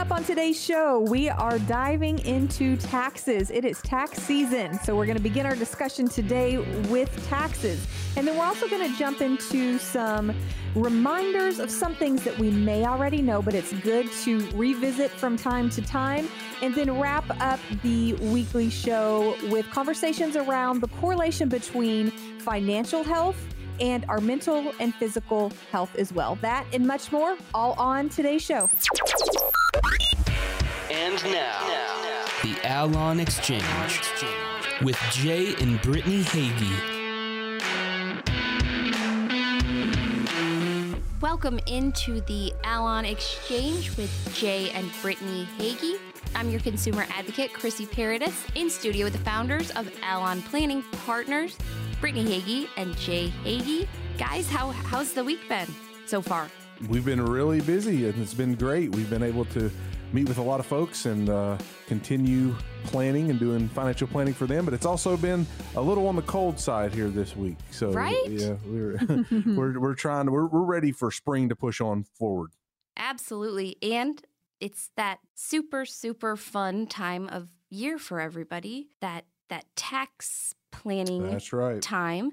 up on today's show, we are diving into taxes. It is tax season, so we're going to begin our discussion today with taxes. And then we're also going to jump into some reminders of some things that we may already know, but it's good to revisit from time to time. And then wrap up the weekly show with conversations around the correlation between financial health and our mental and physical health as well. That and much more, all on today's show. And now, the Allon Exchange with Jay and Brittany Hagy. Welcome into the Allon Exchange with Jay and Brittany Hagy. I'm your consumer advocate, Chrissy Paradis, in studio with the founders of Allon Planning Partners, Brittany Hagy and Jay Hagy. Guys, how how's the week been so far? We've been really busy and it's been great. We've been able to meet with a lot of folks and uh, continue planning and doing financial planning for them. But it's also been a little on the cold side here this week. So Right? yeah, we're we're we're trying to we're, we're ready for spring to push on forward. Absolutely. And it's that super, super fun time of year for everybody. That that tax planning That's right. time.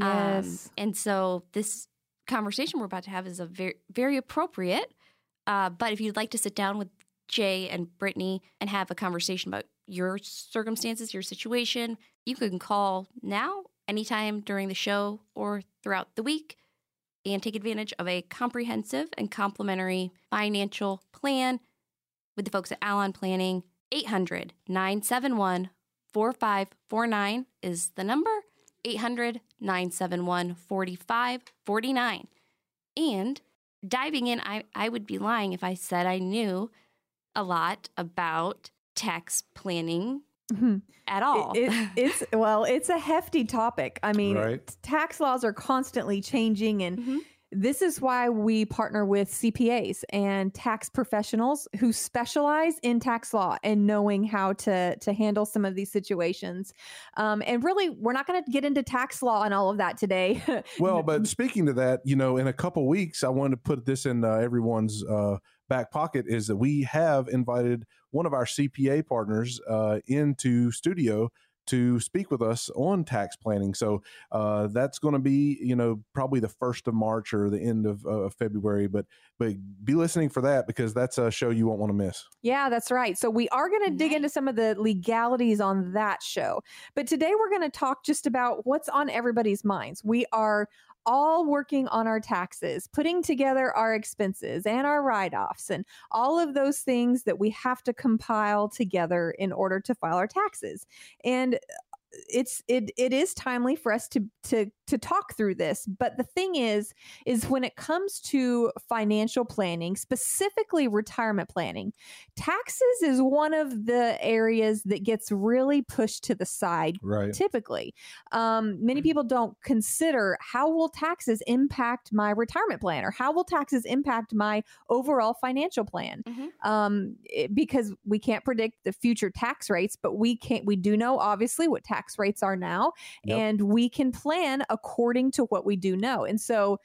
Um, and so this conversation we're about to have is a very very appropriate. Uh, but if you'd like to sit down with Jay and Brittany and have a conversation about your circumstances, your situation, you can call now, anytime during the show or throughout the week, and take advantage of a comprehensive and complimentary financial plan with the folks at Allon Planning. 800 971 4549 is the number. 800 971 4549. And diving in, I, I would be lying if I said I knew a lot about tax planning Mhm. at all. It- it- it's well, it's a hefty topic. I mean, Right. tax laws are constantly changing, and Mhm. this is why we partner with CPAs and tax professionals who specialize in tax law and knowing how to to handle some of these situations. Um, and really, we're not going to get into tax law and all of that today. Well, but speaking to that, you know, in a couple weeks, I wanted to put this in uh, everyone's uh, back pocket is that we have invited one of our CPA partners uh, into studio to speak with us on tax planning. So uh, that's going to be, you know, probably the first of March or the end of, uh, of February. But but be listening for that because that's a show you won't want to miss. Yeah, that's right. So we are going to dig into some of the legalities on that show. But today we're going to talk just about what's on everybody's minds. We are all working on our taxes, putting together our expenses and our write offs and all of those things that we have to compile together in order to file our taxes. And uh, it's it it is timely for us to to to talk through this but the thing is is when it comes to financial planning specifically retirement planning taxes is one of the areas that gets really pushed to the side Right. typically um, many people don't consider how will taxes impact my retirement plan or how will taxes impact my overall financial plan Mhm. um, it- because we can't predict the future tax rates but we can't we do know obviously what tax rates are now Yep. and we can plan according to what we do know and so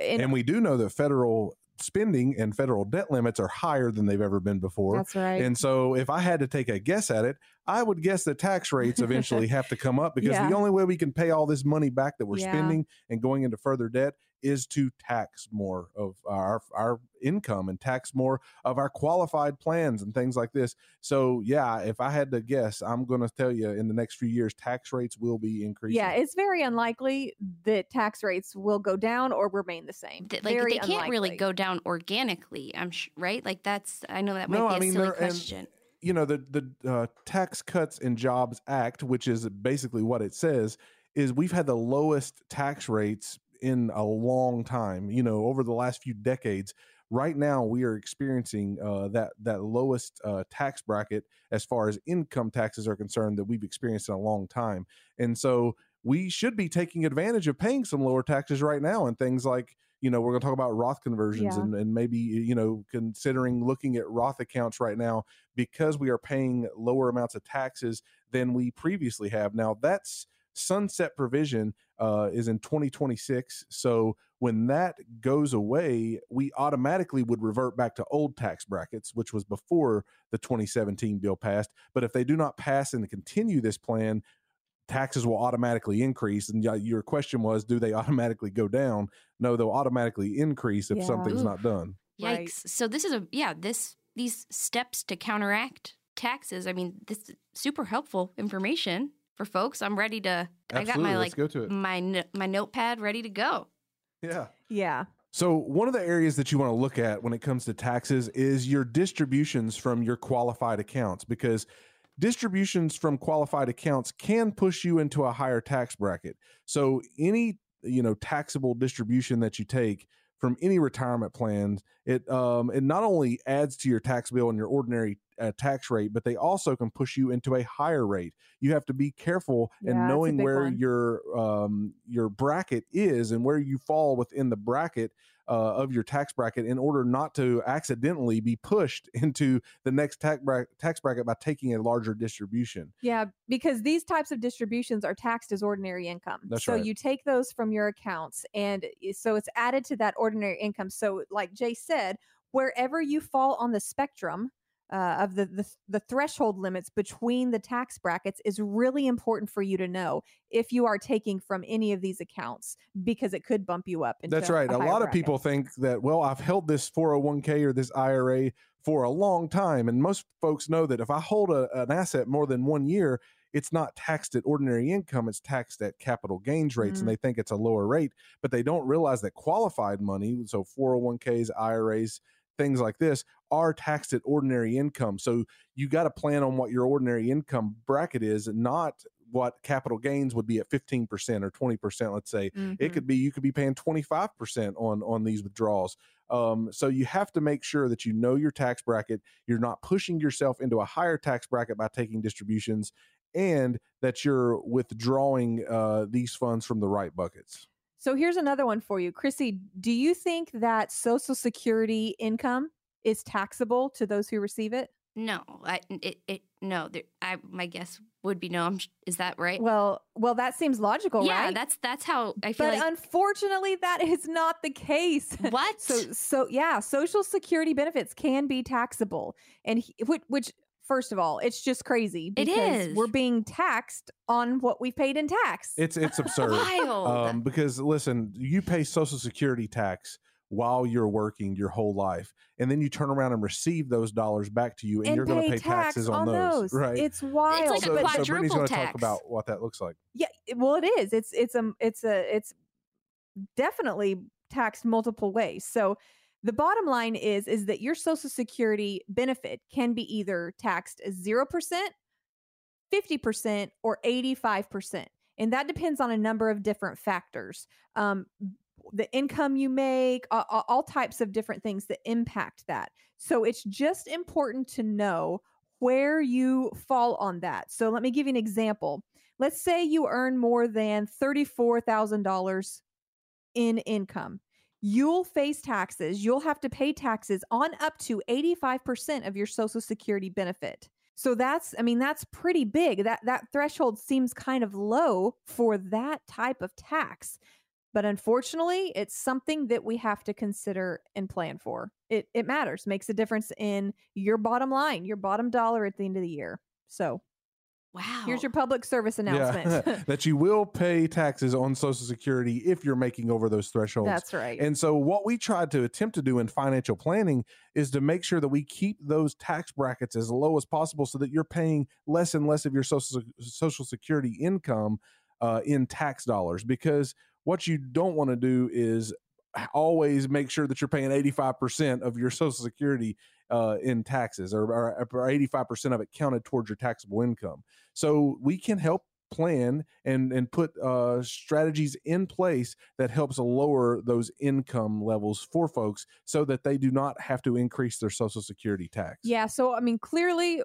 and, And we do know that federal spending and federal debt limits are higher than they've ever been before. that's right And so, if I had to take a guess at it, I would guess the tax rates eventually have to come up because Yeah. the only way we can pay all this money back that we're Yeah. spending and going into further debt is to tax more of our our income and tax more of our qualified plans and things like this. So, yeah, if I had to guess, I'm going to tell you in the next few years, tax rates will be increasing. yeah it's very unlikely that tax rates will go down or remain the same Th- like very they can't really go down organically. I'm sh- right. Like that's I know that might No, be I a mean, silly there- and- question. you know the the uh, Tax Cuts and Jobs Act, which is basically what it says, is we've had the lowest tax rates in a long time. You know, over the last few decades. Right now, we are experiencing uh, that that lowest uh, tax bracket as far as income taxes are concerned that we've experienced in a long time, and so we should be taking advantage of paying some lower taxes right now and things like you know we're going to talk about roth conversions Yeah. and, and maybe you know considering looking at roth accounts right now because we are paying lower amounts of taxes than we previously have. Now, that's sunset provision uh, is in 2026. So when that goes away, we automatically would revert back to old tax brackets, which was before the 2017 bill passed. But if they do not pass and continue this plan, taxes will automatically increase. And your question was, do they automatically go down? No, they'll automatically increase if yeah. something's Oof. not done. Yikes! Right. So this is a yeah this these steps to counteract taxes. I mean, this super helpful information for folks. I'm ready to. Absolutely. I got my like go to it. my my notepad ready to go. Yeah. Yeah. So, one of the areas that you want to look at when it comes to taxes is your distributions from your qualified accounts because distributions from qualified accounts can push you into a higher tax bracket. So, any, you know, taxable distribution that you take from any retirement plans, it um, it not only adds to your tax bill and your ordinary uh, tax rate, but they also can push you into a higher rate. You have to be careful yeah, in knowing where one. your um, your bracket is and where you fall within the bracket uh, of your tax bracket in order not to accidentally be pushed into the next tax bracket, tax bracket by taking a larger distribution. Yeah, because these types of distributions are taxed as ordinary income. That's so right. you take those from your accounts, and so it's added to that ordinary income. So, like Jay said, wherever you fall on the spectrum uh, of the, the the threshold limits between the tax brackets is really important for you to know if you are taking from any of these accounts because it could bump you up. That's right. A, a lot bracket. of people think that well, I've held this 401k or this IRA for a long time, and most folks know that if I hold a, an asset more than one year, it's not taxed at ordinary income it's taxed at capital gains rates mm. and they think it's a lower rate but they don't realize that qualified money so 401ks iras things like this are taxed at ordinary income. So you got to plan on what your ordinary income bracket is, not what capital gains would be at 15% or 20%, let's say. Mm-hmm. It could be you could be paying 25% on on these withdrawals. Um, so you have to make sure that you know your tax bracket. You're not pushing yourself into a higher tax bracket by taking distributions, and that you're withdrawing uh, these funds from the right buckets. So here's another one for you. Chrissy, do you think that Social Security income is taxable to those who receive it? No, I, it, it no. There, I my guess would be no. is that right? Well, well, that seems logical, yeah, right? that's that's how I feel. But like... unfortunately, that is not the case. What? so so yeah, Social Security benefits can be taxable, and he, which, which First of all, it's just crazy because it is. we're being taxed on what we've paid in tax. It's it's absurd. Wild. Um, because listen, you pay Social Security tax while you're working your whole life, and then you turn around and receive those dollars back to you, and, and you're going to pay tax taxes on, those. those. Right? It's wild. It's like so, a quadruple so Brittany's going to tax. talk about what that looks like. Yeah, well, it is. It's it's a it's a it's definitely taxed multiple ways. So the bottom line is is that your social security benefit can be either taxed as 0%, 50% or 85%. And that depends on a number of different factors. Um, the income you make, all, all types of different things that impact that. So it's just important to know where you fall on that. So let me give you an example. Let's say you earn more than $34,000 in income you'll face taxes. You'll have to pay taxes on up to 85% of your social security benefit. So that's I mean that's pretty big. That that threshold seems kind of low for that type of tax. But unfortunately, it's something that we have to consider and plan for. It it matters, makes a difference in your bottom line, your bottom dollar at the end of the year. So Wow. Here's your public service announcement. Yeah. that you will pay taxes on Social Security if you're making over those thresholds. That's right. And so, what we tried to attempt to do in financial planning is to make sure that we keep those tax brackets as low as possible so that you're paying less and less of your Social, social Security income uh, in tax dollars. Because what you don't want to do is always make sure that you're paying 85% of your social security uh, in taxes or, or, or 85% of it counted towards your taxable income so we can help plan and and put uh, strategies in place that helps lower those income levels for folks so that they do not have to increase their social security tax yeah so i mean clearly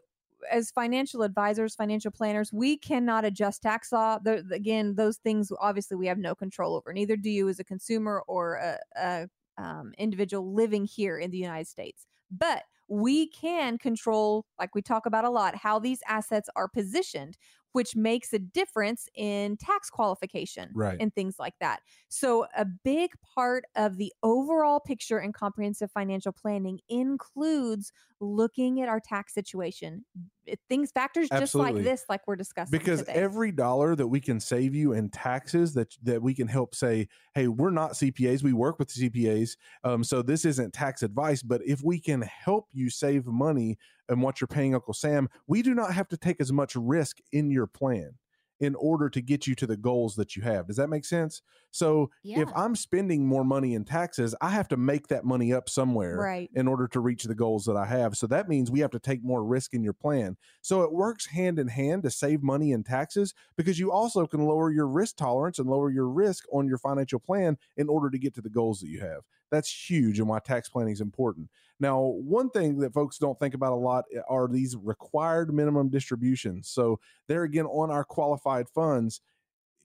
as financial advisors, financial planners, we cannot adjust tax law. The, again, those things obviously we have no control over. Neither do you as a consumer or a, a um, individual living here in the United States. But we can control, like we talk about a lot, how these assets are positioned. which makes a difference in tax qualification Right. and things like that. So, a big part of the overall picture and comprehensive financial planning includes looking at our tax situation. It- Things, factors just Absolutely. like this, like we're discussing. because today. every dollar that we can save you in taxes that that we can help say hey we're not cpas we work with cpas um, so this isn't tax advice but if we can help you save money and what you're paying uncle sam we do not have to take as much risk in your plan in order to get you to the goals that you have does that make sense so Yeah. if i'm spending more money in taxes i have to make that money up somewhere right. in order to reach the goals that I have. So that means we have to take more risk in your plan. So it works hand in hand to save money in taxes because you also can lower your risk tolerance and lower your risk on your financial plan in order to get to the goals that you have. That's huge and why tax planning is important. Now, one thing that folks don't think about a lot eh, are these required minimum distributions. So there again on our qualified funds,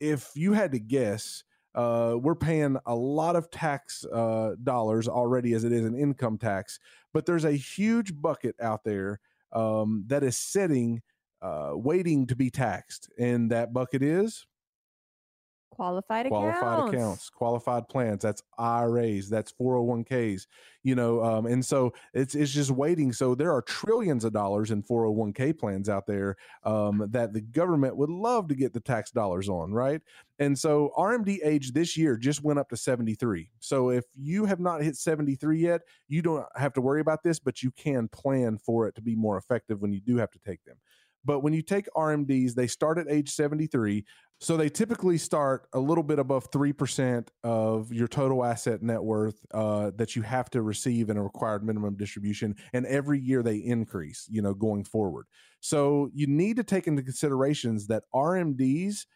if you had to guess, uh, we're paying a lot of tax uh, dollars already as it is an income tax, but there's a huge bucket out there um, that is sitting, uh, waiting to be taxed, and that bucket is Qualified, qualified accounts. accounts, qualified plans. That's IRAs, that's 401ks, you know, um, and so it's it's just waiting. So there are trillions of dollars in 401k plans out there um, that the government would love to get the tax dollars on, right? And so RMD age this year just went up to 73. So if you have not hit 73 yet, you don't have to worry about this, but you can plan for it to be more effective when you do have to take them. But when you take RMDs, they start at age 73. So they typically start a little bit above 3% of your total asset net worth uh, that you have to receive in a required minimum distribution. And every year they increase, you know, going forward. So you need to take into considerations that RMDs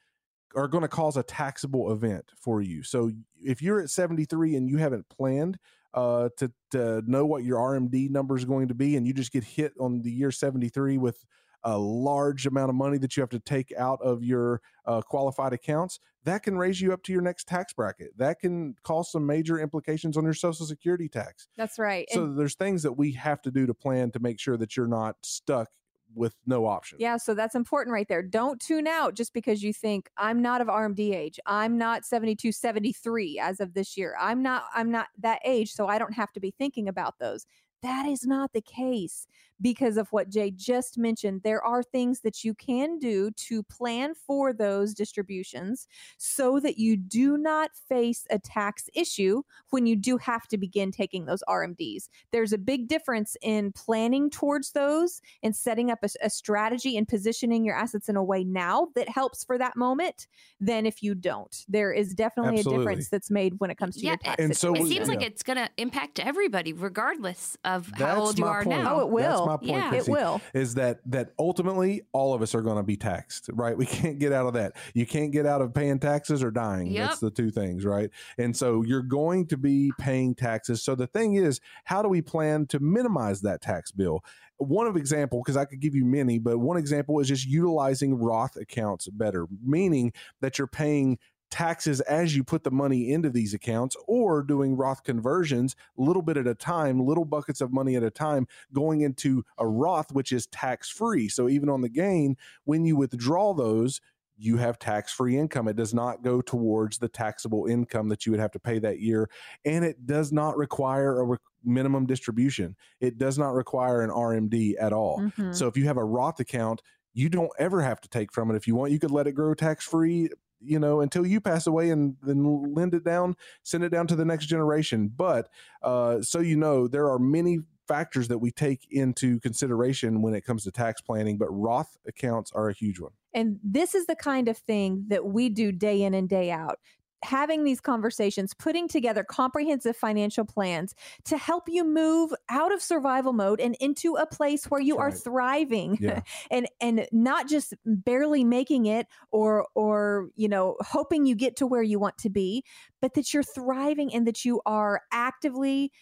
are going to cause a taxable event for you. So if you're at 73 and you haven't planned uh, to, to know what your RMD number is going to be, and you just get hit on the year 73 with a large amount of money that you have to take out of your uh, qualified accounts, that can raise you up to your next tax bracket. That can cause some major implications on your Social Security tax. That's right. So And there's things that we have to do to plan to make sure that you're not stuck with no option. yeah, so that's important right there. Don't tune out just because you think I'm not of RMD age. I'm not 72, 73 as of this year. I'm not I'm not that age, so I don't have to be thinking about those. That is not the case because of what Jay just mentioned. There are things that you can do to plan for those distributions so that you do not face a tax issue when you do have to begin taking those RMDs. There's a big difference in planning towards those and setting up a, a strategy and positioning your assets in a way now that helps for that moment than if you don't. There is definitely Absolutely. a difference that's made when it comes to Yeah, your tax and so It was- situation. seems like it's going to impact everybody, regardless of how That's old you my are point. now. Oh, it will. That's my point, Yeah. it will. Is that that ultimately all of us are going to be taxed, right? We can't get out of that. You can't get out of paying taxes or dying. Yep. That's the two things, right? And so you're going to be paying taxes. So the thing is, how do we plan to minimize that tax bill? One of example, because I could give you many, but one example is just utilizing Roth accounts better, meaning that you're paying taxes as you put the money into these accounts or doing Roth conversions a little bit at a time, little buckets of money at a time, going into a Roth, which is tax free. So even on the gain, when you withdraw those, you have tax free income. It does not go towards the taxable income that you would have to pay that year. And it does not require a re- minimum distribution. It does not require an RMD at all. Mhm. So if you have a Roth account, you don't ever have to take from it. If you want, you could let it grow tax free, you know, until you pass away and then lend it down, send it down to the next generation. But uh, so you know, there are many factors that we take into consideration when it comes to tax planning, but Roth accounts are a huge one. And this is the kind of thing that we do day in and day out. Having these conversations, putting together comprehensive financial plans to help you move out of survival mode and into a place where you That's are thriving Yeah. and and not just barely making it or or you know hoping you get to where you want to be, but that you're thriving and that you are actively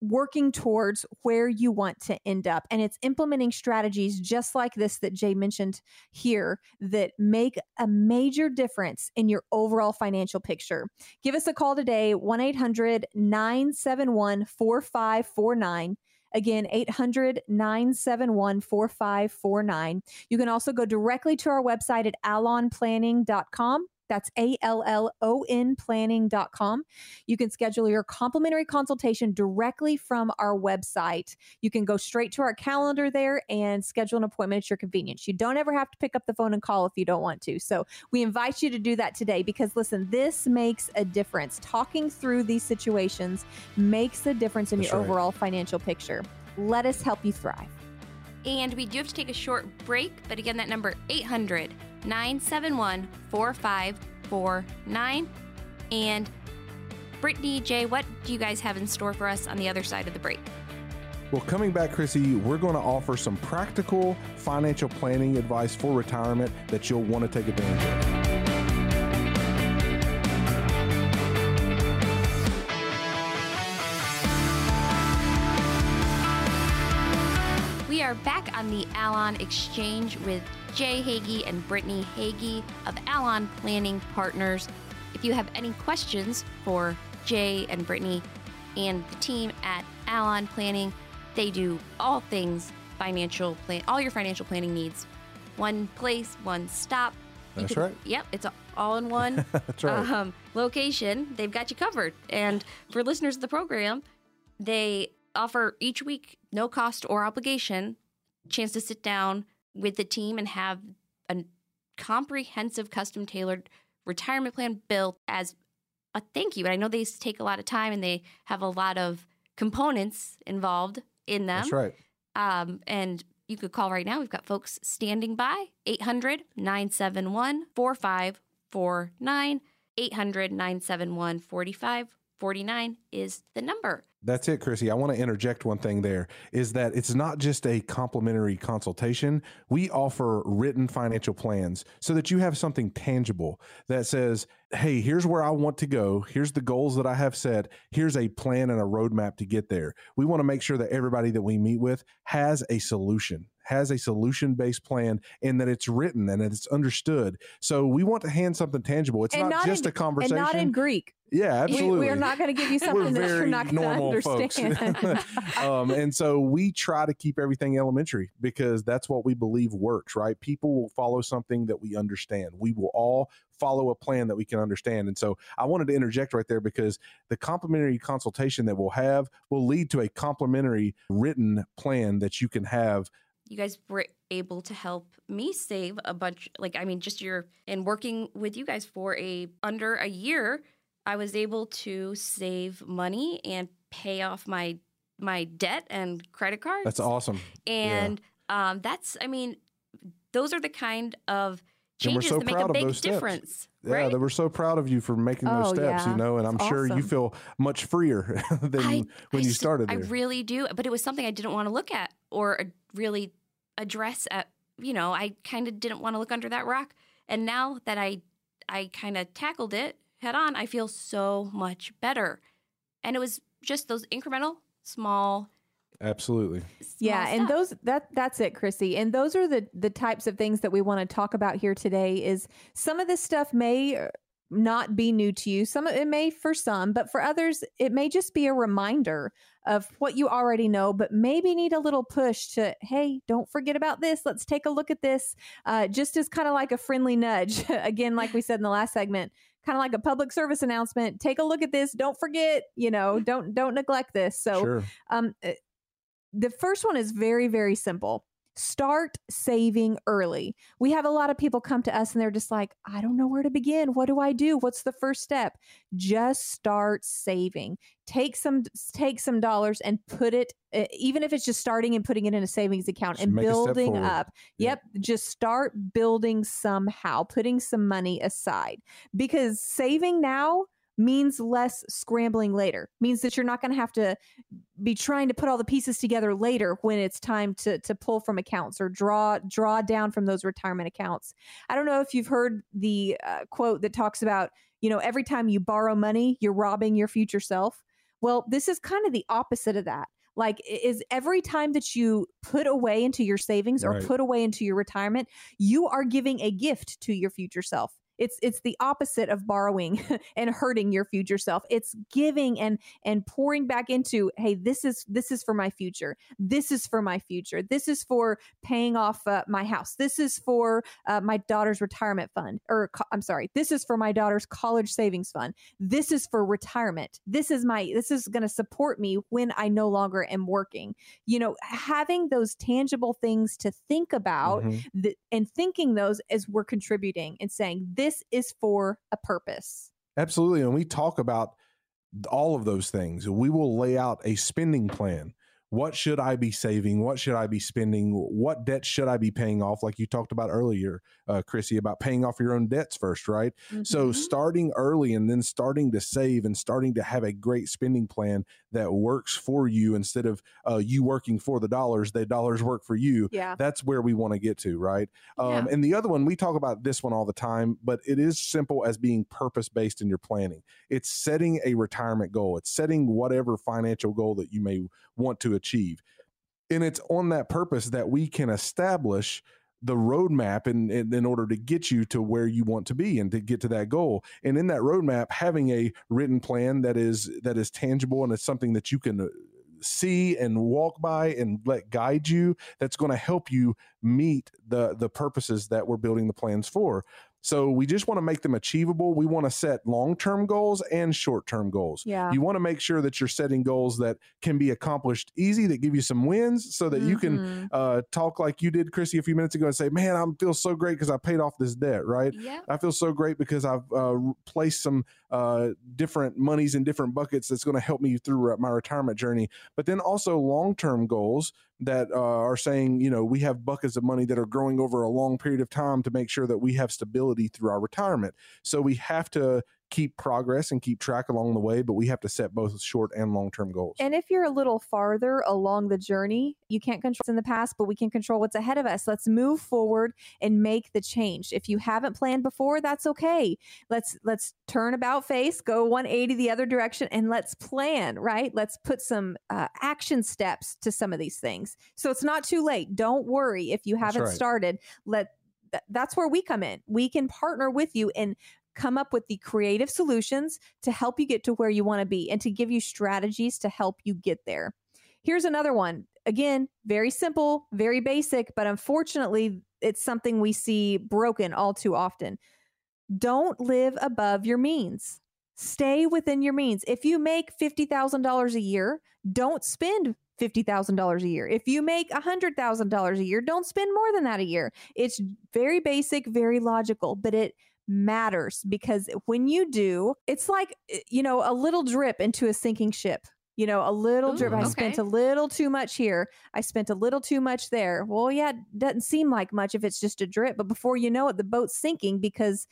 working towards where you want to end up. And it's implementing strategies just like this that Jay mentioned here that make a major difference in your overall financial picture. Give us a call today, 1 800 971 4549. Again, 800 971 4549. You can also go directly to our website at allonplanning.com. That's A L L O N planning.com. You can schedule your complimentary consultation directly from our website. You can go straight to our calendar there and schedule an appointment at your convenience. You don't ever have to pick up the phone and call if you don't want to. So we invite you to do that today because listen, this makes a difference. Talking through these situations makes a difference in That's your right. overall financial picture. Let us help you thrive. And we do have to take a short break, but again, that number 800 971 4549. And Brittany, Jay, what do you guys have in store for us on the other side of the break? Well, coming back, Chrissy, we're going to offer some practical financial planning advice for retirement that you'll want to take advantage of. We are back on the Allon Exchange with Jay Hagy and Brittany Hagy of Allon Planning Partners. If you have any questions for Jay and Brittany and the team at Allon Planning, they do all things financial plan, all your financial planning needs. One place, one stop. You That's can, right. Yep, it's all in one right. um, location. They've got you covered. And for listeners of the program, they offer each week, no cost or obligation, chance to sit down with the team and have a comprehensive, custom tailored retirement plan built as a thank you. And I know they take a lot of time and they have a lot of components involved in them. That's right. Um, and you could call right now. We've got folks standing by 800 971 4549. 800 971 4549 is the number. That's it, Chrissy. I want to interject one thing there is that it's not just a complimentary consultation. We offer written financial plans so that you have something tangible that says, hey, here's where I want to go. Here's the goals that I have set. Here's a plan and a roadmap to get there. We want to make sure that everybody that we meet with has a solution has a solution based plan and that it's written and that it's understood. So we want to hand something tangible. It's not, not, just in, a conversation. And not in Greek. Yeah, absolutely. We, are not going to give you something that you're not going to understand. um, and so we try to keep everything elementary because that's what we believe works, right? People will follow something that we understand. We will all follow a plan that we can understand. And so I wanted to interject right there because the complimentary consultation that we'll have will lead to a complimentary written plan that you can have you guys were able to help me save a bunch like i mean just your in working with you guys for a under a year i was able to save money and pay off my my debt and credit cards that's awesome and yeah. um that's i mean those are the kind of changes so that make a big difference. Yeah, right? they were so proud of you for making those oh, steps, yeah. you know, and I'm sure you feel much freer than I, when I you started. There. I really do, but it was something I didn't want to look at or really address at you know i kind of didn't want to look under that rock and now that i i kind of tackled it head on i feel so much better and it was just those incremental small absolutely yeah stuff. and those that that's it chrissy and those are the the types of things that we want to talk about here today is some of this stuff may not be new to you. Some of it may for some, but for others, it may just be a reminder of what you already know, but maybe need a little push to, hey, don't forget about this. Let's take a look at this. Uh, just as kind of like a friendly nudge. Again, like we said in the last segment, kind of like a public service announcement. Take a look at this. Don't forget, you know, don't don't neglect this. So sure. um eh, the first one is very, very simple start saving early. We have a lot of people come to us and they're just like, I don't know where to begin. What do I do? What's the first step? Just start saving. Take some take some dollars and put it eh, even if it's just starting and putting it in a savings account just and building up. Yep, yep, just start building somehow, putting some money aside. Because saving now means less scrambling later means that you're not going to have to be trying to put all the pieces together later when it's time to to pull from accounts or draw draw down from those retirement accounts. I don't know if you've heard the uh, quote that talks about you know every time you borrow money you're robbing your future self. Well this is kind of the opposite of that. Like is every time that you put away into your savings or right. put away into your retirement you are giving a gift to your future self It's it's the opposite of borrowing and hurting your future self. It's giving and and pouring back into, hey, this is this is for my future. This is for my future. This is for paying off uh, my house. This is for uh, my daughter's retirement fund or co- I'm sorry, this is for my daughter's college savings fund. This is for retirement. This is my this is going to support me when I no longer am working. You know, having those tangible things to think about mm-hmm. th- and thinking those as we're contributing and saying this is for a purpose. Absolutely. And we talk about all of those things. We will lay out a spending plan what should I be saving? What should I be spending? What debt should I be paying off? Like you talked about earlier, uh, Chrissy, about paying off your own debts first, right? Mm-hmm. So starting early and then starting to save and starting to have a great spending plan that works for you instead of uh, you working for the dollars, the dollars work for you. Yeah. That's where we want to get to, right? Um, yeah. And the other one, we talk about this one all the time, but it is simple as being purpose based in your planning. It's setting a retirement goal, it's setting whatever financial goal that you may want to achieve. And it's on that purpose that we can establish the roadmap in, in, in order to get you to where you want to be and to get to that goal. And in that roadmap, having a written plan that is that is tangible and it's something that you can uh, see and walk by and let guide you that's going to help you meet the the purposes that we're building the plans for so we just want to make them achievable. We want to set long term goals and short term goals. Yeah. You want to make sure that you're setting goals that can be accomplished easy, that give you some wins, so that mm-hmm. you can mm-hmm. uh, talk like you did, Chrissy, a few minutes ago and say, Man, I feel so great because I paid off this debt, right? Yeah. I feel so great because I've uh, placed some uh, different monies in different buckets that's going to help me through my retirement journey. But then also long term goals that uh, are saying, you know, we have buckets of money that are growing over a long period of time to make sure that we have stability through our retirement. So we have to keep progress and keep track along the way, but we have to set both short and long term goals. And if you're a little farther along the journey, you can't control what's in the past, but we can control what's ahead of us. Let's move forward and make the change. If you haven't planned before, that's okay. Let's let's turn about face, go 180 the other direction, and let's plan. Right? Let's put some uh, action steps to some of these things. So it's not too late. Don't worry if you haven't right. started. Let that's where we come in. We can partner with you and come up with the creative solutions to help you get to where you want to be and to give you strategies to help you get there. Here's another one. Again, very simple, very basic, but unfortunately, it's something we see broken all too often. Don't live above your means. Stay within your means. If you make $50,000 a year, don't spend $50,000 a year. If you make $100,000 a year, don't spend more than that a year. It's very basic, very logical, but it matters because when you do, it's like, eh, you know, a little drip into a sinking ship. You know, a little Ooh, drip. I okay. spent a little too much here. I spent a little too much there. Well, yeah, it doesn't seem like much if it's just a drip, but before you know it, the boat's sinking because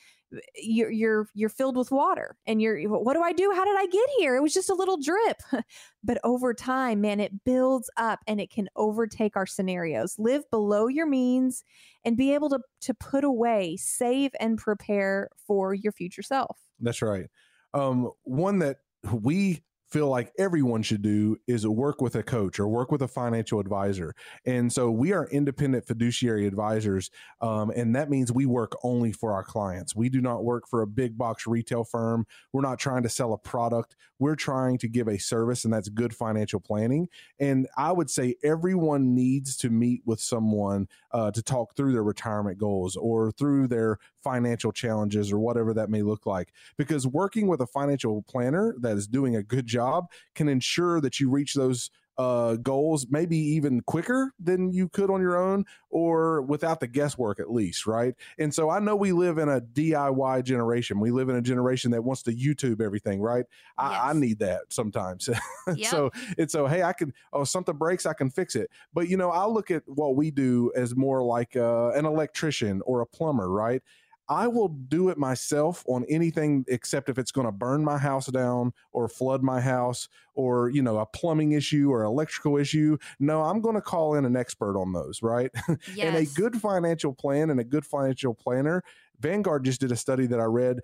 you're you're you're filled with water and you're what do i do how did i get here it was just a little drip but over time man it builds up and it can overtake our scenarios live below your means and be able to to put away save and prepare for your future self that's right um one that we feel like everyone should do is work with a coach or work with a financial advisor. And so we are independent fiduciary advisors. Um, and that means we work only for our clients. We do not work for a big box retail firm. We're not trying to sell a product. We're trying to give a service, and that's good financial planning. And I would say everyone needs to meet with someone uh, to talk through their retirement goals or through their financial challenges or whatever that may look like. Because working with a financial planner that is doing a good job can ensure that you reach those uh, goals maybe even quicker than you could on your own or without the guesswork at least right? And so i know we live in a diy generation. We live in a generation that wants to youtube everything right? I, yes. I need that sometimes. Yep. so it's so hey i can oh something breaks i can fix it. But you know i look at what we do as more like uh, an electrician or a plumber right I will do it myself on anything except if it's going to burn my house down or flood my house or, you know, a plumbing issue or electrical issue. No, I'm going to call in an expert on those, right? Yes. and a good financial plan and a good financial planner, Vanguard just did a study that I read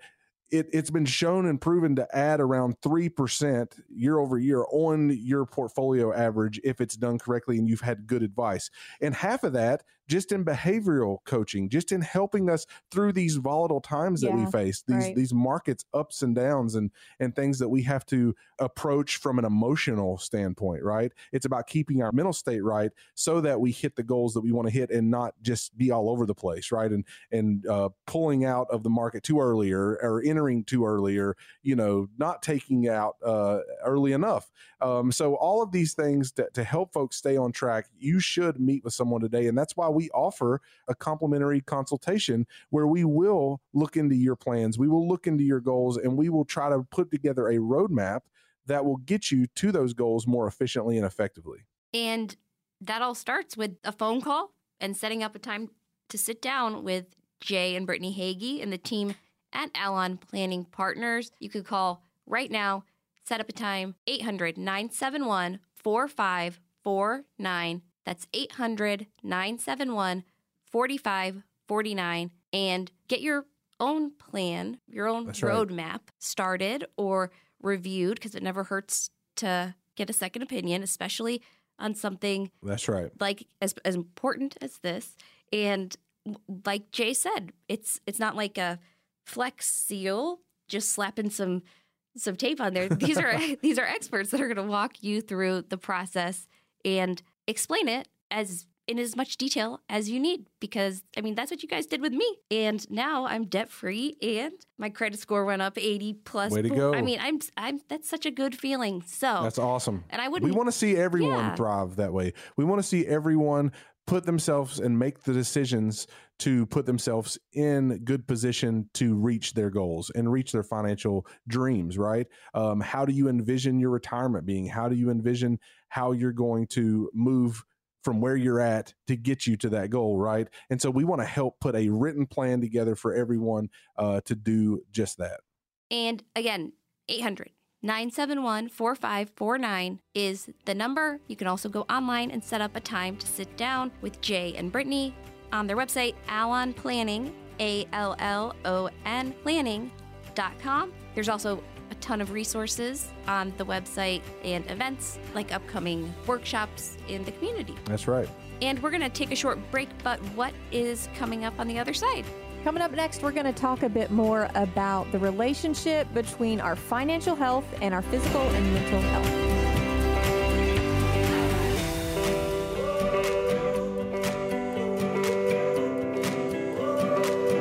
it, it's been shown and proven to add around 3% year over year on your portfolio average if it's done correctly and you've had good advice. And half of that just in behavioral coaching, just in helping us through these volatile times that Yeah, we face, these right. these markets ups and downs and and things that we have to approach from an emotional standpoint, right? It's about keeping our mental state right so that we hit the goals that we want to hit and not just be all over the place, right? And and uh, pulling out of the market too early or, or entering too early or you know not taking out uh, early enough. Um, so all of these things to, to help folks stay on track, you should meet with someone today, and that's why we offer a complimentary consultation where we will look into your plans, we will look into your goals, and we will try to put together a roadmap that will get you to those goals more efficiently and effectively. And that all starts with a phone call and setting up a time to sit down with Jay and Brittany Hagy and the team at Allon Planning Partners. You could call right now, set up a time, 800 971 4549. That's 800 971 4549. And get your own plan, your own That's right. roadmap started or reviewed because it never hurts to get a second opinion, especially on something That's right. like as as important as this. And like Jay said, it's it's not like a flex seal just slapping some some tape on there. These are these are experts that are going to walk you through the process and explain it as in as much detail as you need because I mean that's what you guys did with me. And now I'm debt free and my credit score went up 80 plus. Way to go. I mean, I'm I'm that's such a good feeling. So That's awesome. and I wouldn't want to see everyone Yeah. thrive that way. We want to see everyone put themselves and make the decisions to put themselves in good position to reach their goals and reach their financial dreams, right? Um, how do you envision your retirement being? How do you envision how you're going to move from where you're at to get you to that goal, right? And so we want to help put a written plan together for everyone uh, to do just that. And again, 800 971 4549 is the number. You can also go online and set up a time to sit down with Jay and Brittany on their website, Allon Planning, A L L O N planning.com. There's also a ton of resources on the website and events like upcoming workshops in the community. That's right. And we're going to take a short break, but what is coming up on the other side? Coming up next, we're going to talk a bit more about the relationship between our financial health and our physical and mental health.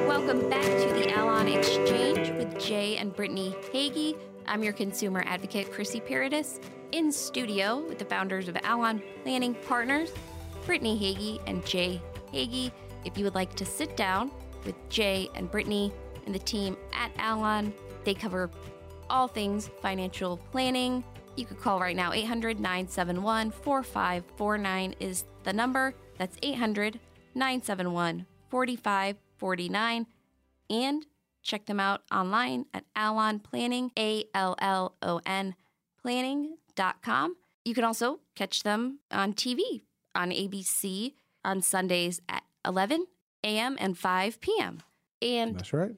Welcome back to the Allon Exchange with Jay and Brittany Hagy. I'm your consumer advocate, Chrissy Paradis, in studio with the founders of Allon Planning Partners, Brittany Hagy and Jay Hagy. If you would like to sit down with Jay and Brittany and the team at Allon, they cover all things financial planning. You could call right now 800 971 4549 is the number. That's 800 971 4549. And check them out online at Allon Planning, A L L O N planning.com. You can also catch them on TV on ABC on Sundays at 11 a.m. and 5 p.m. And That's right.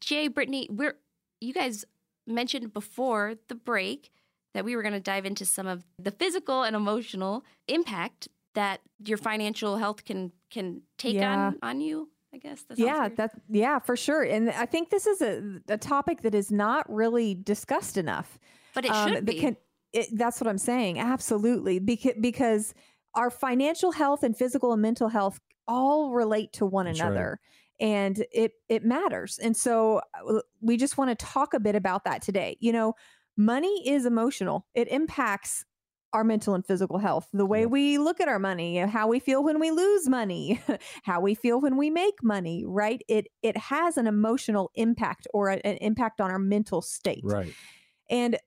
Jay, Brittany, we're you guys mentioned before the break that we were going to dive into some of the physical and emotional impact that your financial health can can take Yeah. on on you. I guess. That sounds Yeah, weird. that yeah, for sure. And I think this is a, a topic that is not really discussed enough. but it Um, should that be. can- it, that's what I'm saying. Absolutely. Because, because our financial health and physical and mental health all relate to one That's right. another. And it it matters. And so uh, we just want to talk a bit about that today. You know, money is emotional. It impacts our mental and physical health, the way we look at our money, how we feel when we lose money, how we feel when we make money, right? It it has an emotional impact or a- an impact on our mental state. Right. And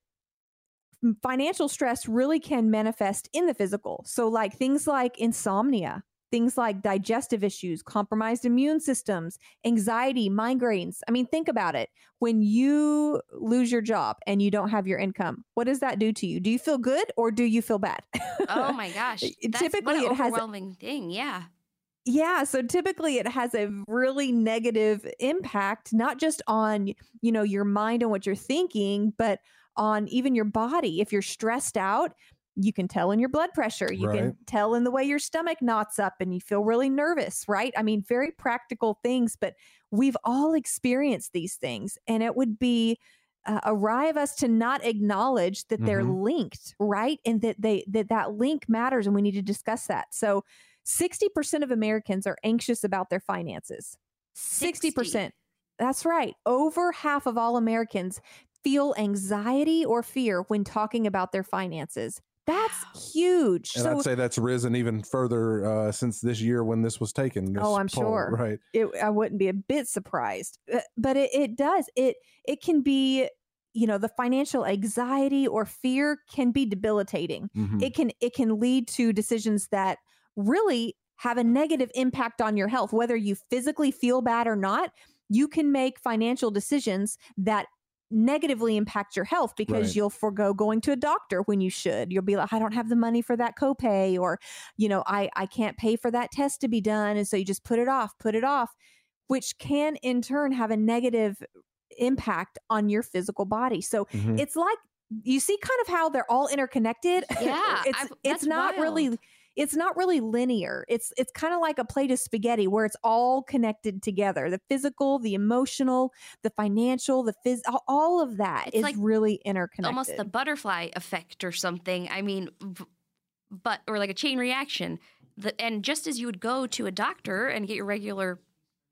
financial stress really can manifest in the physical. So, like things like insomnia, things like digestive issues, compromised immune systems, anxiety, migraines. I mean, think about it. When you lose your job and you don't have your income, what does that do to you? Do you feel good or do you feel bad? oh my gosh! That's typically what an it has- overwhelming thing. Yeah. Yeah, so typically it has a really negative impact not just on, you know, your mind and what you're thinking, but on even your body. If you're stressed out, you can tell in your blood pressure. You Right. can tell in the way your stomach knots up and you feel really nervous, right? I mean, very practical things, but we've all experienced these things. And it would be uh, awry of us to not acknowledge that they're Mhm. linked, right? And that they that that link matters and we need to discuss that. So 60% of Americans are anxious about their finances. 60%. That's right. Over half of all Americans feel anxiety or fear when talking about their finances. That's huge. And so I'd say that's risen even further uh, since this year when this was taken. this Oh, I'm poll, sure. Right. it, I wouldn't be a bit surprised, Uh, but it, it does. It it can be, you know, the financial anxiety or fear can be debilitating. Mhm. It can it can lead to decisions that really have a negative impact on your health, whether you physically feel bad or not. You can make financial decisions that negatively impact your health because Right. you'll forego going to a doctor when you should. You'll be like, I don't have the money for that copay, or, you know, I, I can't pay for that test to be done. And so you just put it off, put it off, which can in turn have a negative impact on your physical body. So Mhm. it's like you see kind of how they're all interconnected. Yeah, it's I've- it's that's not really wild. It's not really linear. It's it's kind of like a plate of spaghetti where it's all connected together. The physical, the emotional, the financial, the phys all- of that It's is like really interconnected. almost the butterfly effect or something. I mean, but or like a chain reaction. The, and just as you would go to a doctor and get your regular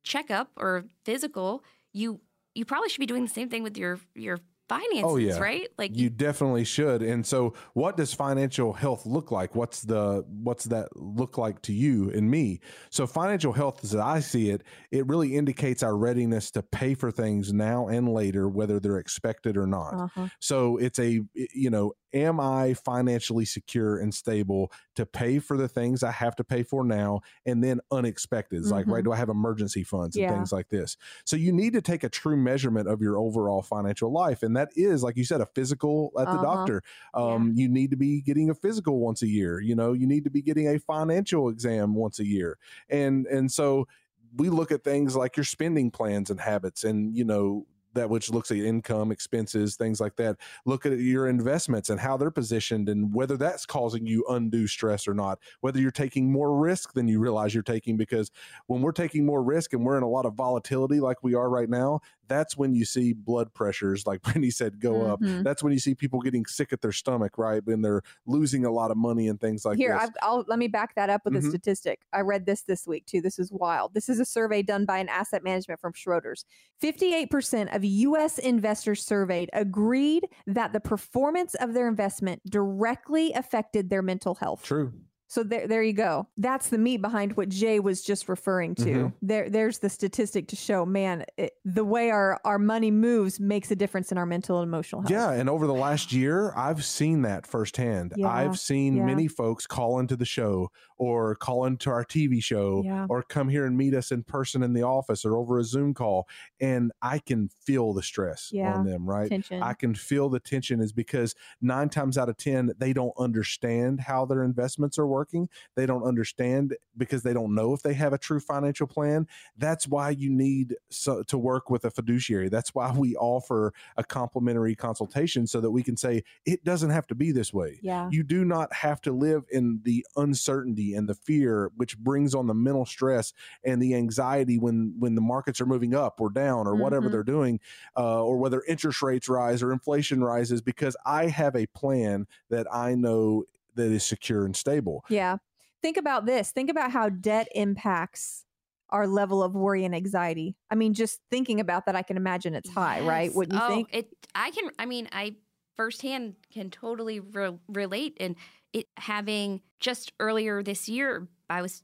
checkup or physical, you you probably should be doing the same thing with your your finances, Oh, yeah. right? Like you definitely should and so what does financial health look like what's the what's that look like to you and me so financial health as i see it it really indicates our readiness to pay for things now and later whether they're expected or not uh-huh. so it's a you know am i financially secure and stable to pay for the things i have to pay for now and then unexpected It's like right Mhm. do i have emergency funds and Yeah. things like this so you need to take a true measurement of your overall financial life and that is like you said a physical at the Uh-huh. doctor um, you need to be getting a physical once a year you know you need to be getting a financial exam once a year and and so we look at things like your spending plans and habits and you know that which looks at income expenses things like that look at your investments and how they're positioned and whether that's causing you undue stress or not whether you're taking more risk than you realize you're taking because when we're taking more risk and we're in a lot of volatility like we are right now that's when you see blood pressures like Brittany said go up Mhm. that's when you see people getting sick at their stomach right when they're losing a lot of money and things like Here, this I've, I'll let me back that up with a Mhm. statistic. I read this this week too. This is wild. This is a survey done by an asset management firm, Schroders. Fifty-eight percent of U.S. investors surveyed agreed that the performance of their investment directly affected their mental health. true So there, there you go. That's the meat behind what Jay was just referring to. Mhm. There, there's the statistic to show, man, it, the way our our money moves makes a difference in our mental and emotional health. Yeah, and over the last year, I've seen that firsthand. Yeah, I've seen yeah. many folks call into the show or call into our TV show Yeah. or come here and meet us in person in the office or over a Zoom call. And I can feel the stress on them, right? Tension. I can feel the tension is because nine times out of 10, they don't understand how their investments are working. They don't understand because they don't know if they have a true financial plan. That's why you need so, to work with a fiduciary. That's why we offer a complimentary consultation so that we can say it doesn't have to be this way. yeah. You do not have to live in the uncertainty and the fear, which brings on the mental stress and the anxiety when when the markets are moving up or down or whatever Mhm. they're doing, uh, or whether interest rates rise or inflation rises. Because I have a plan that I know that is secure and stable. Yeah. Think about this. Think about how debt impacts our level of worry and anxiety. I mean, just thinking about that, I can imagine it's high, right? Yes. Wouldn't you oh, think? It. I can. I mean, I firsthand can totally re- relate. And it having just earlier this year, I was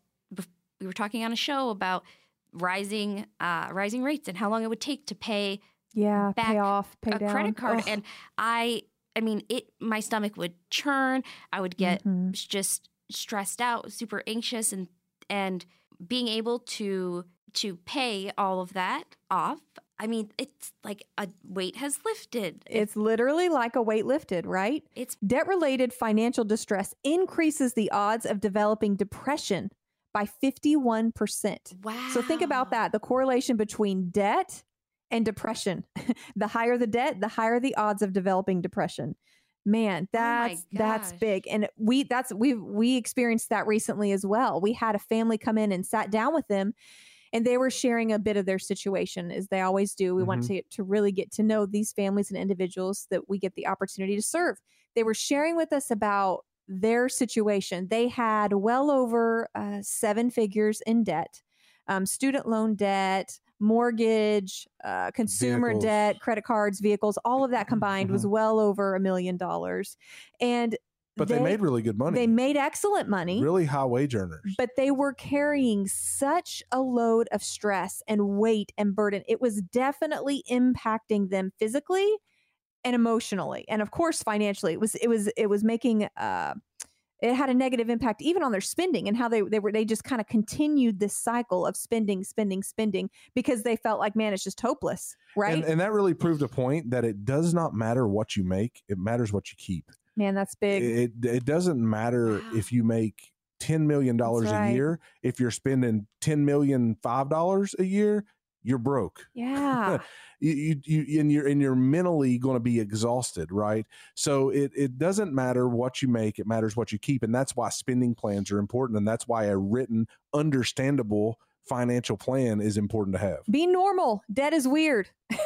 we were talking on a show about rising uh, rising rates and how long it would take to pay Yeah. back Pay off, pay a down. credit card. Ugh. And I. I mean, it. My stomach would churn. I would get Mhm. just stressed out, super anxious, and and being able to to pay all of that off. I mean, it's like a weight has lifted. It's literally like a weight lifted, right? it's Debt related financial distress increases the odds of developing depression by 51%. Wow. So think about that the correlation between debt and depression. the higher the debt, the higher the odds of developing depression. Man, that's that's big. And we that's we we experienced that recently as well. We had a family come in and sat down with them and they were sharing a bit of their situation as they always do. We want to to really get to know these families and individuals that we get the opportunity to serve. They were sharing with us about their situation. They had well over uh, seven figures in debt, um, student loan debt, mortgage, uh, consumer Vehicles. debt, credit cards, vehicles, all of that combined was well over a million dollars. And But they, made really good money. they made excellent money really high wage earners. but they were carrying such a load of stress and weight and burden. It was definitely impacting them physically and emotionally, and of course financially. It was it was it was making uh, it had a negative impact even on their spending and how they they were they just kind of continued this cycle of spending, spending, spending because they felt like man, it's just hopeless, right? And, and that really proved a point that it does not matter what you make; it matters what you keep. man, that's big. It it doesn't matter Wow. if you make ten million dollars That's a year. If you're spending ten million five dollars a year, you're broke. yeah, You, you, you and you're and you're mentally going to be exhausted, right? So it it doesn't matter what you make; it matters what you keep, and that's why spending plans are important, and that's why a written, understandable financial plan is important to have. be normal. Debt is weird.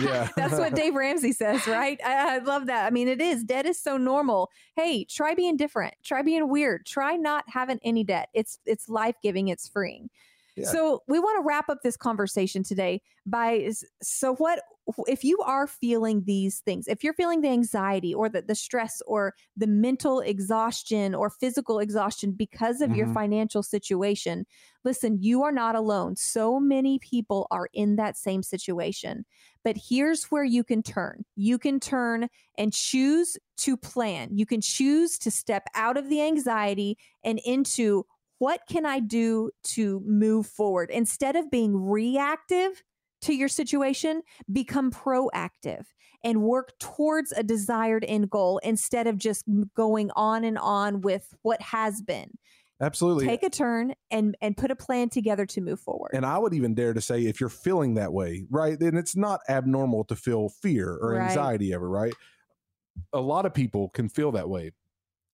Yeah. That's what Dave Ramsey says, right? I, I love that. I mean, it is. Debt is so normal. Hey, try being different. Try being weird. Try not having any debt. It's it's life giving. It's freeing. Yeah. So we want to wrap up this conversation today by so what if you are feeling these things, if you're feeling the anxiety or the, the stress or the mental exhaustion or physical exhaustion because of your Mhm. financial situation, listen, you are not alone. So many people are in that same situation. But here's where you can turn. You can turn and choose to plan. You can choose to step out of the anxiety and into what can I do to move forward? Instead of being reactive to your situation, become proactive and work towards a desired end goal instead of just going on and on with what has been. Absolutely. Take a turn and and put a plan together to move forward. And I would even dare to say, if you're feeling that way, right, then it's not abnormal to feel fear or Right. anxiety ever, right? A lot of people can feel that way.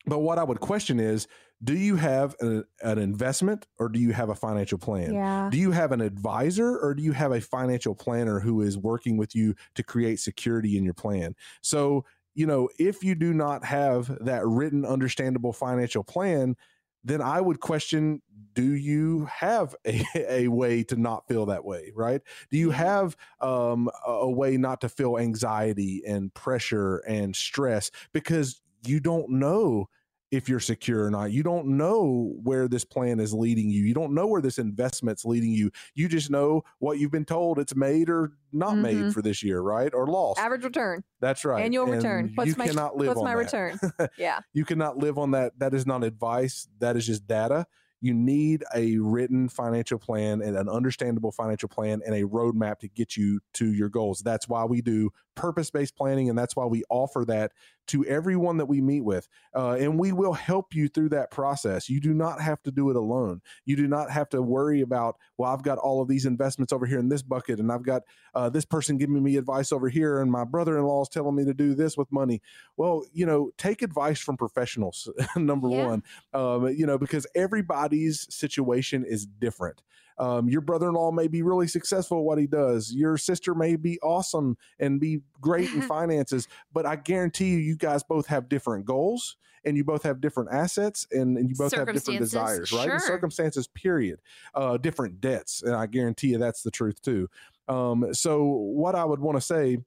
But what I would question is do you have a, an investment or do you have a financial plan? yeah. Do you have an advisor or do you have a financial planner who is working with you to create security in your plan? So, you know, if you do not have that written, understandable financial plan, then I would question do you have a, a way to not feel that way, right? Do you have um, a, a way not to feel anxiety and pressure and stress because you don't know if you're secure or not. You don't know where this plan is leading you. You don't know where this investment's leading you. You just know what you've been told it's made or not Mhm. made for this year, right? Or lost. Average return, That's right. annual And return. What's you my cannot live what's on my that. return? Yeah. You cannot live on that. That is not advice. That is just data. You need a written financial plan and an understandable financial plan and a roadmap to get you to your goals. That's why we do purpose based planning, and that's why we offer that to everyone that we meet with. Uh, and we will help you through that process. You do not have to do it alone. You do not have to worry about, well, I've got all of these investments over here in this bucket, and I've got uh, this person giving me advice over here, and my brother in law is telling me to do this with money. Well, you know, take advice from professionals, number Yeah. one, um, you know, because everybody's situation is different. Um, your brother-in-law may be really successful at what he does. Your sister may be awesome and be great in finances, but I guarantee you, you guys both have different goals and you both have different assets and, and you both have different desires, right? And sure. circumstances, period. Uh, different debts, and I guarantee you that's the truth too. Um, so what I would want to say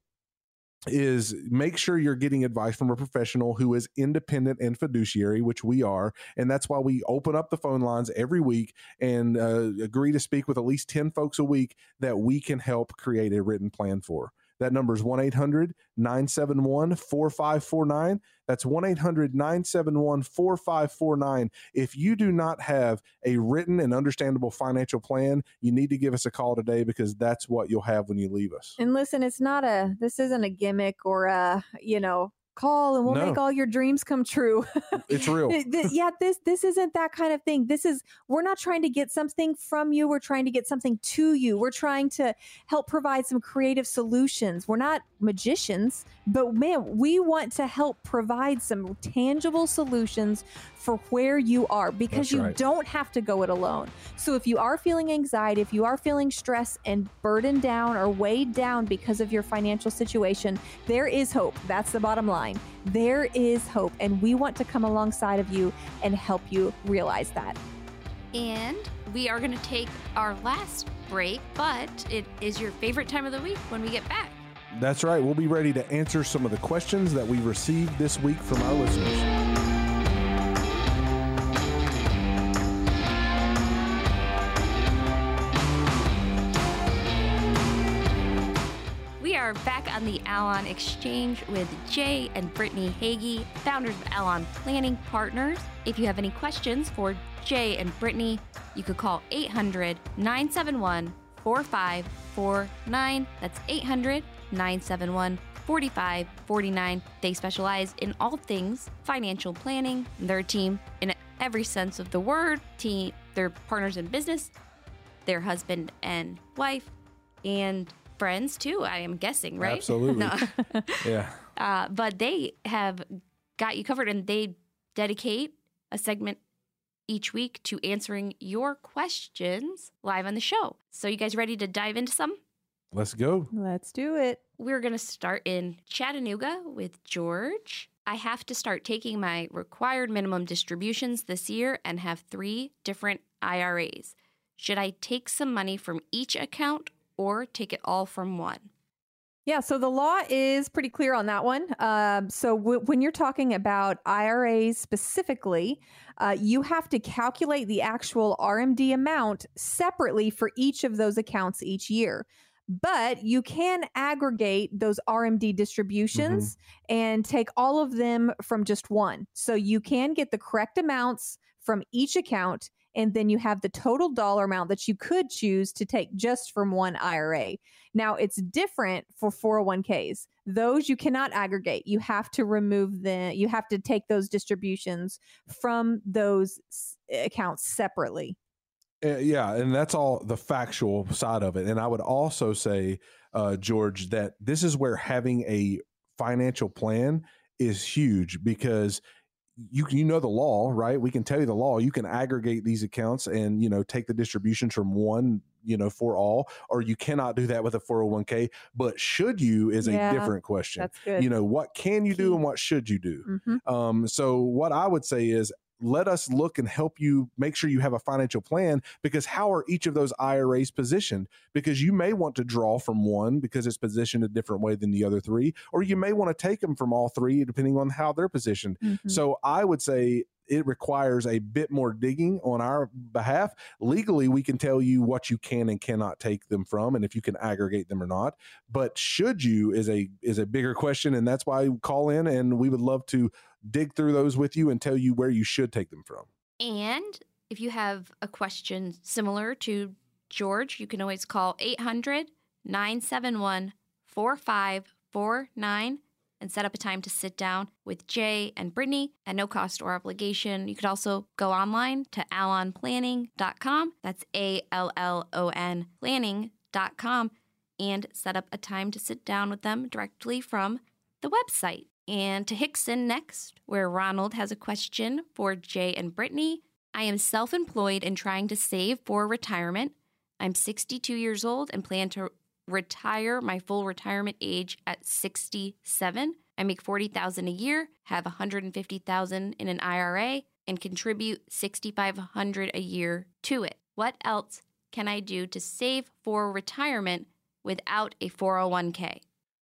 is make sure you're getting advice from a professional who is independent and fiduciary, which we are. And that's why we open up the phone lines every week and uh, agree to speak with at least 10 folks a week that we can help create a written plan for. That number is 1 800 971 4549. That's 1 800 971 4549. If you do not have a written and understandable financial plan, you need to give us a call today because that's what you'll have when you leave us. And listen, it's not a this isn't a gimmick or a, you know, call and we'll No. make all your dreams come true. It's real. Yeah, this this isn't that kind of thing. This is we're not trying to get something from you. We're trying to get something to you. We're trying to help provide some creative solutions. We're not magicians, but man, we want to help provide some tangible solutions for where you are because That's you right. don't have to go it alone. So if you are feeling anxiety, if you are feeling stress and burdened down or weighed down because of your financial situation, there is hope. That's the bottom line. There is hope, and we want to come alongside of you and help you realize that. And we are going to take our last break, but it is your favorite time of the week when we get back. That's right. We'll be ready to answer some of the questions that we received this week from our listeners. We are back on the Allon Exchange with Jay and Brittany Hagy, founders of Allon Planning Partners. If you have any questions for Jay and Brittany, you could call 800 971 4549. That's 800 971 4549. They specialize in all things financial planning. Their team, in every sense of the word, team, they're partners in business, their husband and wife, and friends too, I am guessing, right? Absolutely. No. Yeah. Uh, but they have got you covered and they dedicate a segment each week to answering your questions live on the show. So, you guys ready to dive into some? Let's go. Let's do it. We're going to start in Chattanooga with George. I have to start taking my required minimum distributions this year and have three different IRAs. Should I take some money from each account or take it all from one? Yeah, so the law is pretty clear on that one. Um, so w- when you're talking about IRAs specifically, uh, you have to calculate the actual RMD amount separately for each of those accounts each year. But you can aggregate those RMD distributions and take all of them from just one. So you can get the correct amounts from each account, and then you have the total dollar amount that you could choose to take just from one IRA. Now, it's different for 401ks. Those you cannot aggregate. You have to remove the, you have to take those distributions from those accounts separately. Uh, yeah, and that's all the factual side of it. And I would also say, uh, George, that this is where having a financial plan is huge because you you know the law, right? We can tell you the law. You can aggregate these accounts and you know take the distributions from one, you know, for all, or you cannot do that with a 401k. But should you is Yeah, a different question. You know, what can you do and what should you do? hmm Um, so what I would say is let us look and help you make sure you have a financial plan because how are each of those IRAs positioned? Because you may want to draw from one because it's positioned a different way than the other three, or you may want to take them from all three depending on how they're positioned. Mhm. So I would say it requires a bit more digging on our behalf. Legally, we can tell you what you can and cannot take them from, and if you can aggregate them or not. But should you is a is a bigger question, and that's why call in, and we would love to dig through those with you and tell you where you should take them from. And if you have a question similar to George, you can always call 800 971 4549 and set up a time to sit down with Jay and Brittany at no cost or obligation. You could also go online to allonplanning.com. That's A L L O N planning.com and set up a time to sit down with them directly from the website. And to Hixson next, where Ronald has a question for Jay and Brittany. I am self employed and trying to save for retirement. I'm 62 years old and plan to retire my full retirement age at 67. I make 40,000 a year, have 150,000 in an IRA and contribute 6500 a year to it. What else can I do to save for retirement without a 401k?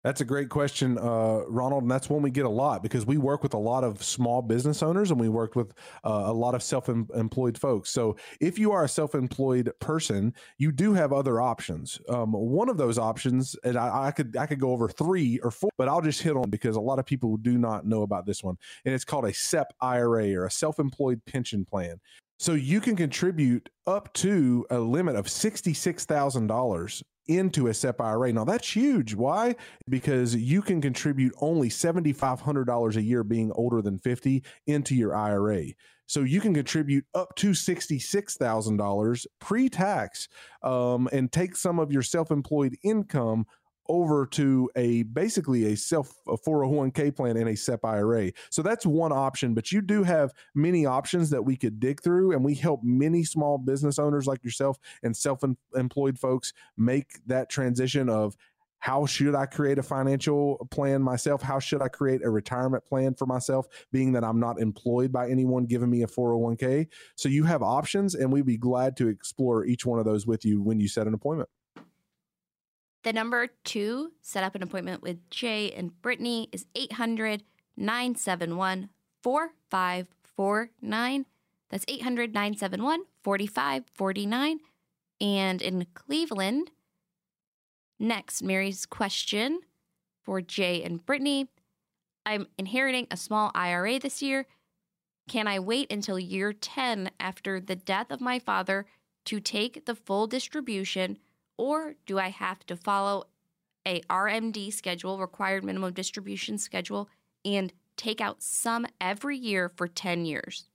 That's a great question, uh, Ronald, and that's one we get a lot because we work with a lot of small business owners and we worked with uh, a lot of self-employed folks. So, if you are a self-employed person, you do have other options. Um, one of those options, and I, I could I could go over three or four, but I'll just hit on because a lot of people do not know about this one, and it's called a SEP IRA or a self-employed pension plan. So you can contribute up to a limit of sixty-six thousand dollars into a SEP IRA. Now that's huge. Why? Because you can contribute only $7,500 a year being older than 50 into your IRA. So you can contribute up to $66,000 pre tax um, and take some of your self employed income over to a basically a self a 401k plan and a SEP IRA. So that's one option, but you do have many options that we could dig through and we help many small business owners like yourself and self-employed folks make that transition of how should I create a financial plan myself? How should I create a retirement plan for myself, being that I'm not employed by anyone giving me a 401k? So you have options, and we'd be glad to explore each one of those with you when you set an appointment. The number to set up an appointment with Jay and Brittany is 800 971 4549. That's 800 971 4549. And in Cleveland, next, Mary's question for Jay and Brittany I'm inheriting a small IRA this year. Can I wait until year 10 after the death of my father to take the full distribution? Or do I have to follow a RMD schedule, required minimum distribution schedule, and take out some every year for 10 years?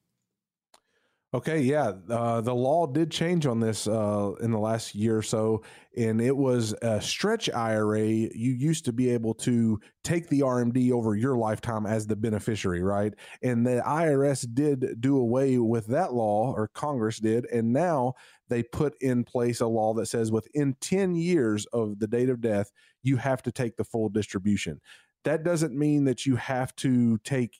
Okay, yeah, uh, the law did change on this uh, in the last year or so, and it was a stretch IRA. You used to be able to take the RMD over your lifetime as the beneficiary, right? And the IRS did do away with that law, or Congress did, and now they put in place a law that says within 10 years of the date of death, you have to take the full distribution. That doesn't mean that you have to take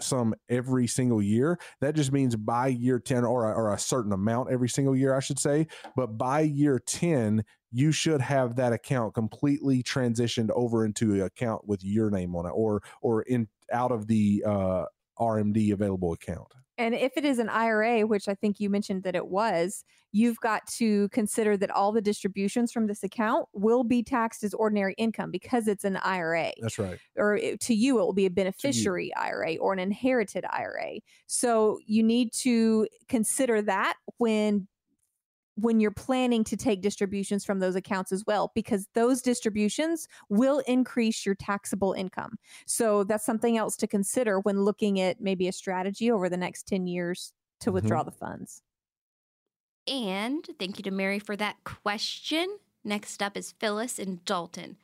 some every single year. That just means by year 10 or a, or a certain amount every single year, I should say. But by year 10, you should have that account completely transitioned over into an account with your name on it or or in out of the uh, RMD available account. And if it is an IRA, which I think you mentioned that it was, you've got to consider that all the distributions from this account will be taxed as ordinary income because it's an IRA. That's right. Or it, to you, it will be a beneficiary IRA or an inherited IRA. So you need to consider that when when you're planning to take distributions from those accounts as well, because those distributions will increase your taxable income. So that's something else to consider when looking at maybe a strategy over the next 10 years to mm-hmm. withdraw the funds. And thank you to Mary for that question. Next up is Phyllis in Dalton.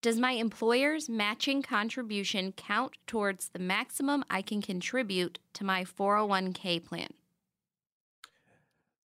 Does my employer's matching contribution count towards the maximum I can contribute to my 401k plan?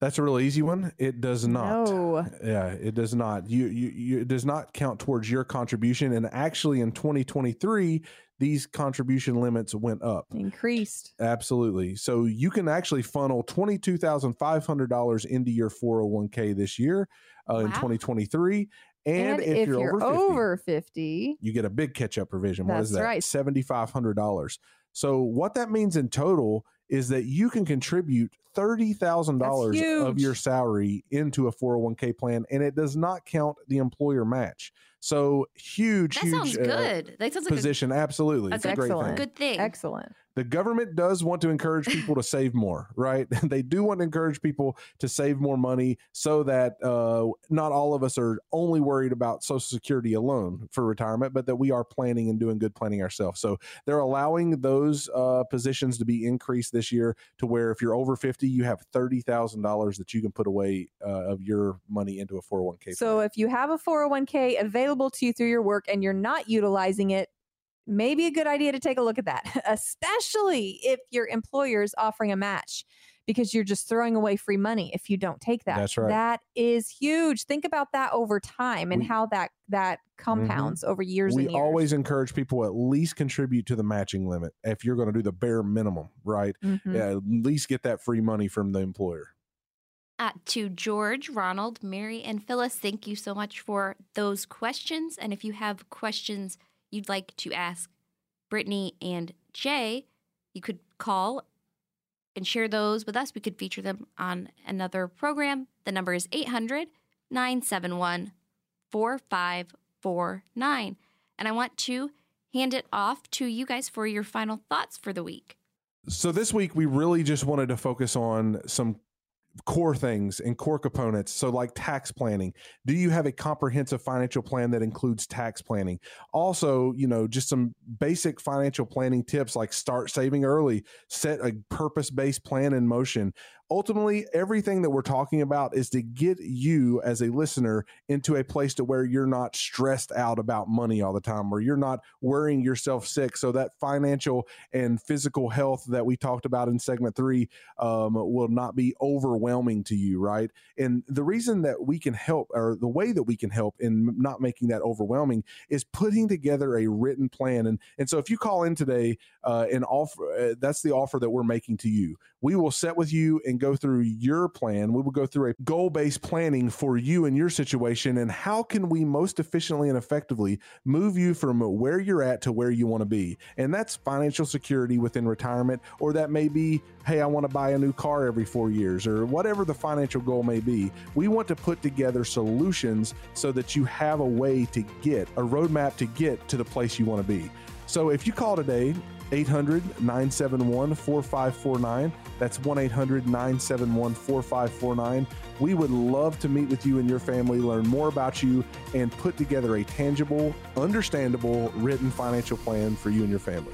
That's a real easy one. It does not. No. Yeah, it does not. You, you, you, it does not count towards your contribution. And actually, in 2023, these contribution limits went up, increased. Absolutely. So you can actually funnel $22,500 into your 401k this year uh, wow. in 2023. And, and if, if, you're, you're over, 50, over 50, you get a big catch up provision. What is that? Right. $7,500. So what that means in total is that you can contribute $30,000 of your salary into a 401k plan and it does not count the employer match. So huge, that huge sounds uh, good. That sounds like position. A, Absolutely. That's it's a great thing. Good thing. Excellent the government does want to encourage people to save more, right? they do want to encourage people to save more money so that uh, not all of us are only worried about Social Security alone for retirement, but that we are planning and doing good planning ourselves. So they're allowing those uh, positions to be increased this year to where if you're over 50, you have $30,000 that you can put away uh, of your money into a 401k. So plan. if you have a 401k available to you through your work and you're not utilizing it, maybe a good idea to take a look at that, especially if your employer is offering a match because you're just throwing away free money if you don't take that. That's right. That is huge. Think about that over time and we, how that that mm-hmm. compounds mm-hmm. over years. We years. always encourage people at least contribute to the matching limit if you're going to do the bare minimum, right? Mm-hmm. Yeah, at least get that free money from the employer. Uh, to George, Ronald, Mary, and Phyllis, thank you so much for those questions. And if you have questions you'd like to ask Brittany and Jay, you could call and share those with us. We could feature them on another program. The number is 800 971 4549. And I want to hand it off to you guys for your final thoughts for the week. So, this week, we really just wanted to focus on some core things and core components. So, like tax planning. Do you have a comprehensive financial plan that includes tax planning? Also, you know, just some basic financial planning tips like start saving early, set a purpose based plan in motion, ultimately everything that we're talking about is to get you as a listener into a place to where you're not stressed out about money all the time or you're not worrying yourself sick. So that financial and physical health that we talked about in segment three um, will not be overwhelming to you right? And the reason that we can help or the way that we can help in not making that overwhelming is putting together a written plan. And and so if you call in today uh, and offer uh, that's the offer that we're making to you. We will set with you and go through your plan. We will go through a goal based planning for you and your situation. And how can we most efficiently and effectively move you from where you're at to where you want to be? And that's financial security within retirement, or that may be, hey, I want to buy a new car every four years, or whatever the financial goal may be. We want to put together solutions so that you have a way to get a roadmap to get to the place you want to be. So if you call today, 800 971 4549. That's 1 800 971 4549. We would love to meet with you and your family, learn more about you, and put together a tangible, understandable, written financial plan for you and your family.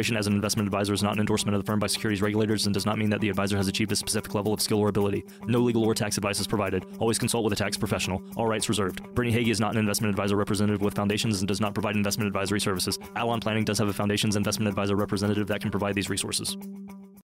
as an investment advisor advisor is not an endorsement of the firm by securities regulators and does not mean that the advisor has achieved a specific level of skill or ability. No legal or tax advice is provided. Always consult with a tax professional. All rights reserved. Brittany Hagy is not an investment advisor representative with Foundations and does not provide investment advisory services. Allon Planning does have a Foundations investment advisor representative that can provide these resources.